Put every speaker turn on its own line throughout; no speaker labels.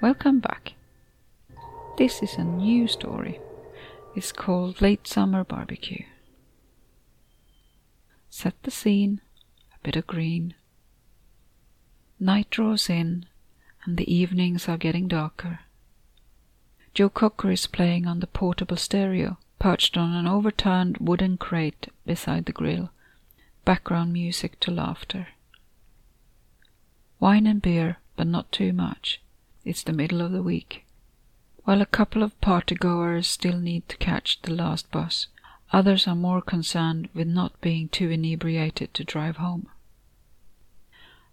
Welcome back. This is a new story. It's called Late Summer Barbecue. Set the scene, a bit of green. Night draws in, and the evenings are getting darker. Joe Cocker is playing on the portable stereo, perched on an overturned wooden crate beside the grill. Background music to laughter. Wine and beer, but not too much. It's the middle of the week. While a couple of partygoers still need to catch the last bus, others are more concerned with not being too inebriated to drive home.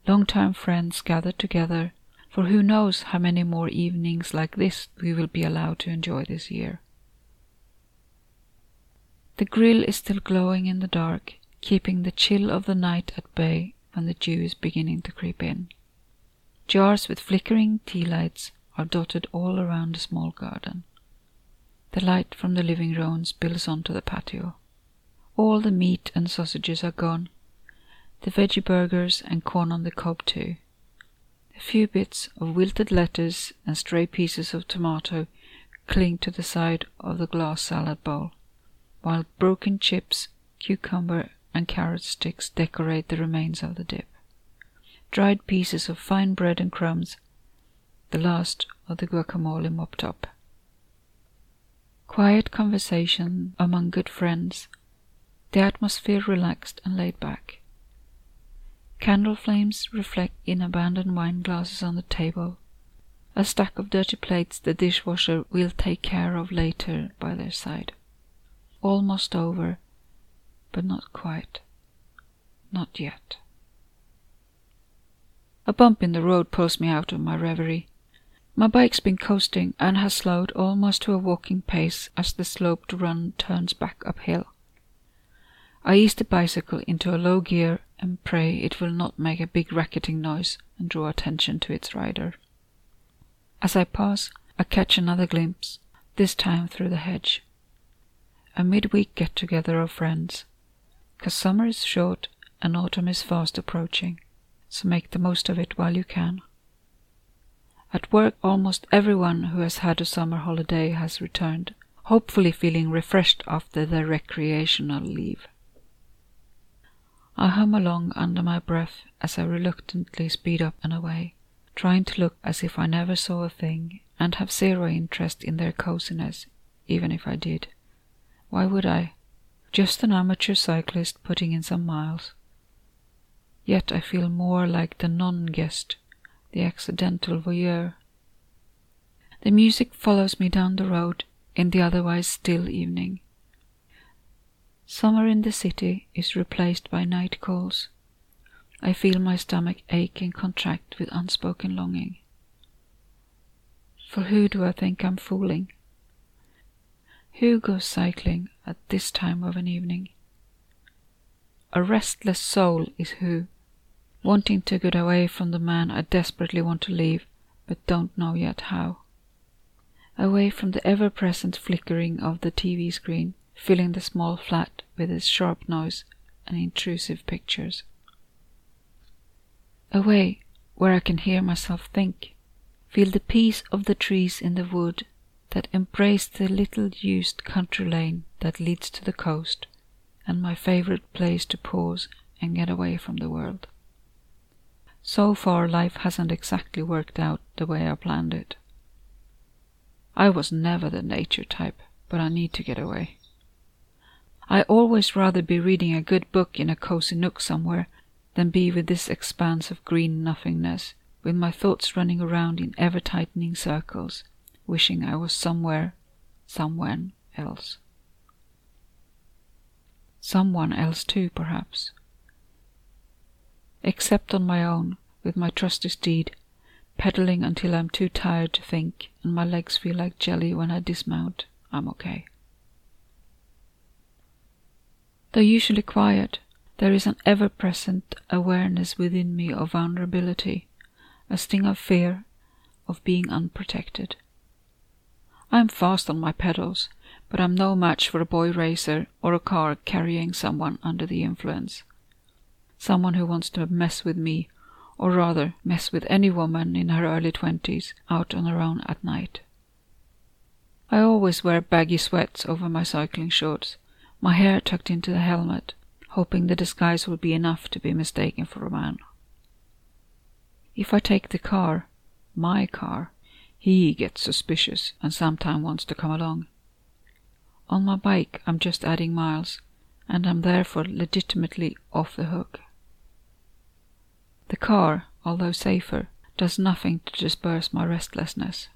Long-time friends gather together, for who knows how many more evenings like this we will be allowed to enjoy this year. The grill is still glowing in the dark, keeping the chill of the night at bay when the dew is beginning to creep in. Jars with flickering tea lights are dotted all around the small garden. The light from the living room spills onto the patio. All the meat and sausages are gone, the veggie burgers and corn on the cob too. A few bits of wilted lettuce and stray pieces of tomato cling to the side of the glass salad bowl, while broken chips, cucumber, and carrot sticks decorate the remains of the dip dried pieces of fine bread and crumbs, the last of the guacamole mopped up. Quiet conversation among good friends, the atmosphere relaxed and laid back. Candle flames reflect in abandoned wine glasses on the table, a stack of dirty plates the dishwasher will take care of later by their side. Almost over, but not quite. Not yet. A bump in the road pulls me out of my reverie. My bike's been coasting and has slowed almost to a walking pace as the sloped run turns back uphill. I ease the bicycle into a low gear and pray it will not make a big racketing noise and draw attention to its rider. As I pass, I catch another glimpse, this time through the hedge. A midweek get together of friends, 'cause summer is short and autumn is fast approaching so make the most of it while you can. At work, almost everyone who has had a summer holiday has returned, hopefully feeling refreshed after their recreational leave. I hum along under my breath as I reluctantly speed up and away, trying to look as if I never saw a thing and have zero interest in their coziness, even if I did. Why would I? Just an amateur cyclist putting in some miles yet I feel more like the non guest, the accidental voyeur. The music follows me down the road in the otherwise still evening. Summer in the city is replaced by night calls. I feel my stomach ache and contract with unspoken longing. For who do I think I'm fooling? Who goes cycling at this time of an evening? A restless soul is who, wanting to get away from the man I desperately want to leave, but don't know yet how. Away from the ever present flickering of the TV screen, filling the small flat with its sharp noise and intrusive pictures. Away where I can hear myself think, feel the peace of the trees in the wood that embrace the little used country lane that leads to the coast, and my favorite place to pause and get away from the world. So far, life hasn't exactly worked out the way I planned it. I was never the nature type, but I need to get away. I always rather be reading a good book in a cozy nook somewhere than be with this expanse of green nothingness, with my thoughts running around in ever tightening circles, wishing I was somewhere, somewhen else. Someone else too, perhaps except on my own, with my trusty steed, pedaling until I'm too tired to think and my legs feel like jelly when I dismount, I'm okay. Though usually quiet, there is an ever present awareness within me of vulnerability, a sting of fear, of being unprotected. I'm fast on my pedals, but I'm no match for a boy racer or a car carrying someone under the influence. someone who wants to mess with me, or rather mess with any woman in her early twenties out on her own at night. I always wear baggy sweats over my cycling shorts, my hair tucked into the helmet, hoping the disguise will be enough to be mistaken for a man. If I take the car, my car, he gets suspicious and sometimes wants to come along. On my bike, I'm just adding miles, and I'm therefore legitimately off the hook. The car, although safer, does nothing to disperse my restlessness.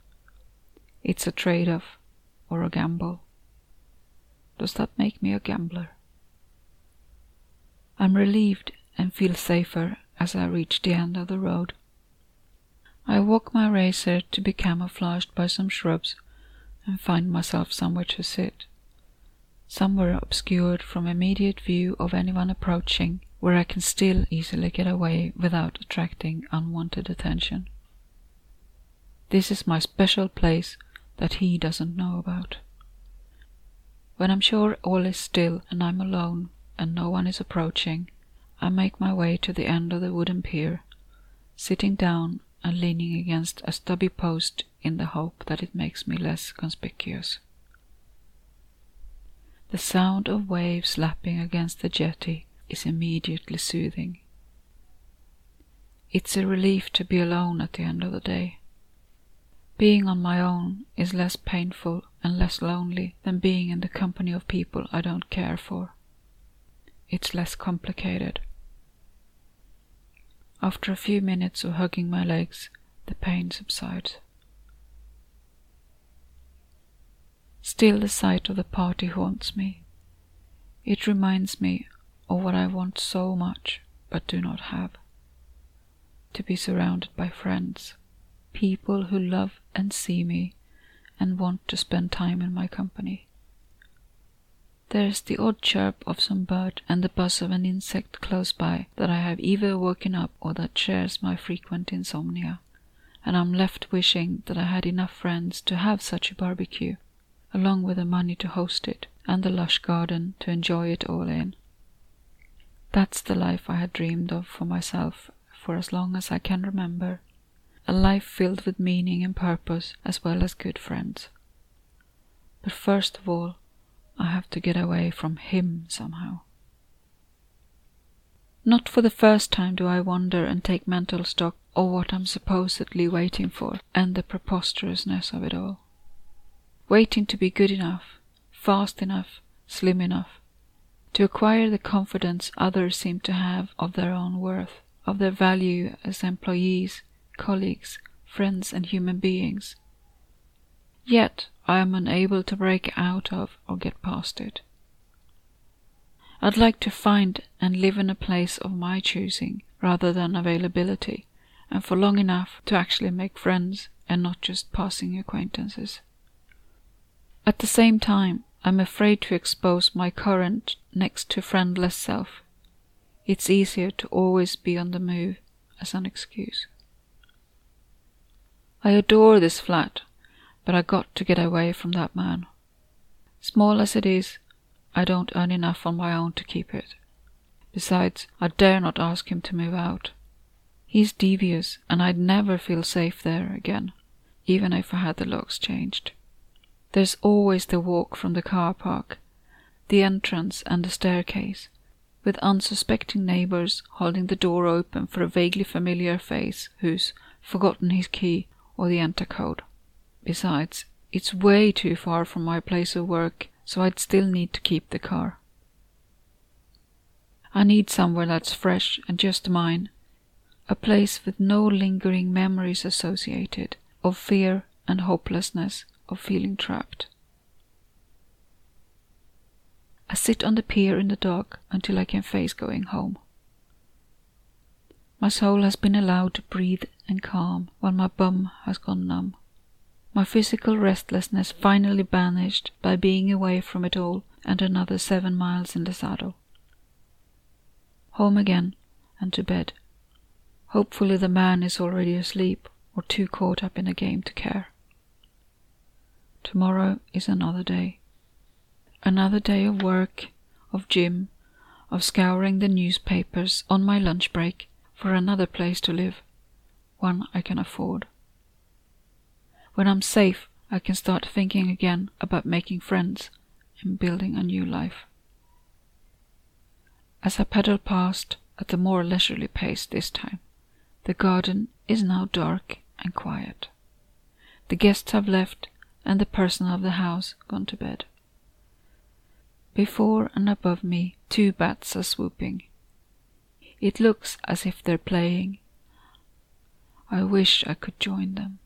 It's a trade off or a gamble. Does that make me a gambler? I'm relieved and feel safer as I reach the end of the road. I walk my racer to be camouflaged by some shrubs and find myself somewhere to sit. Somewhere obscured from immediate view of anyone approaching, where I can still easily get away without attracting unwanted attention. This is my special place that he doesn't know about. When I'm sure all is still and I'm alone and no one is approaching, I make my way to the end of the wooden pier, sitting down and leaning against a stubby post in the hope that it makes me less conspicuous. The sound of waves lapping against the jetty is immediately soothing. It's a relief to be alone at the end of the day. Being on my own is less painful and less lonely than being in the company of people I don't care for. It's less complicated. After a few minutes of hugging my legs, the pain subsides. Still, the sight of the party haunts me. It reminds me of what I want so much but do not have to be surrounded by friends, people who love and see me and want to spend time in my company. There is the odd chirp of some bird and the buzz of an insect close by that I have either woken up or that shares my frequent insomnia, and I'm left wishing that I had enough friends to have such a barbecue, along with the money to host it and the lush garden to enjoy it all in. That's the life I had dreamed of for myself for as long as I can remember. A life filled with meaning and purpose as well as good friends. But first of all, I have to get away from him somehow. Not for the first time do I wonder and take mental stock of what I'm supposedly waiting for and the preposterousness of it all. Waiting to be good enough, fast enough, slim enough, to acquire the confidence others seem to have of their own worth, of their value as employees, colleagues, friends, and human beings. Yet I am unable to break out of or get past it. I'd like to find and live in a place of my choosing rather than availability, and for long enough to actually make friends and not just passing acquaintances. At the same time, I'm afraid to expose my current next to friendless self. It's easier to always be on the move as an excuse. I adore this flat, but I got to get away from that man. Small as it is, I don't earn enough on my own to keep it. Besides, I dare not ask him to move out. He's devious, and I'd never feel safe there again, even if I had the locks changed. There's always the walk from the car park, the entrance and the staircase, with unsuspecting neighbors holding the door open for a vaguely familiar face who's forgotten his key or the enter code. Besides, it's way too far from my place of work, so I'd still need to keep the car. I need somewhere that's fresh and just mine, a place with no lingering memories associated of fear and hopelessness of feeling trapped. I sit on the pier in the dark until I can face going home. My soul has been allowed to breathe and calm while my bum has gone numb. My physical restlessness finally banished by being away from it all and another seven miles in the saddle. Home again and to bed. Hopefully the man is already asleep or too caught up in a game to care. Tomorrow is another day. Another day of work, of gym, of scouring the newspapers on my lunch break for another place to live, one I can afford. When I'm safe, I can start thinking again about making friends and building a new life. As I pedal past at a more leisurely pace this time, the garden is now dark and quiet. The guests have left and the person of the house gone to bed. Before and above me, two bats are swooping. It looks as if they're playing. I wish I could join them.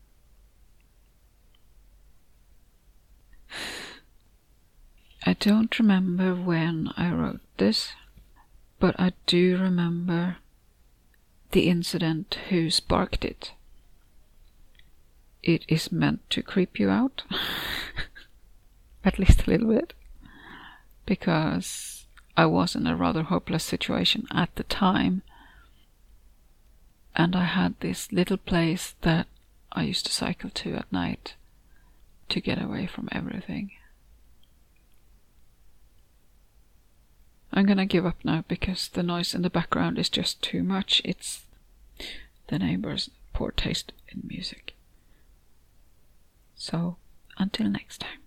I don't remember when I wrote this, but I do remember the incident who sparked it. It is meant to creep you out, at least a little bit, because I was in a rather hopeless situation at the time, and I had this little place that I used to cycle to at night to get away from everything. I'm gonna give up now because the noise in the background is just too much. It's the neighbors' poor taste in music. So, until next time.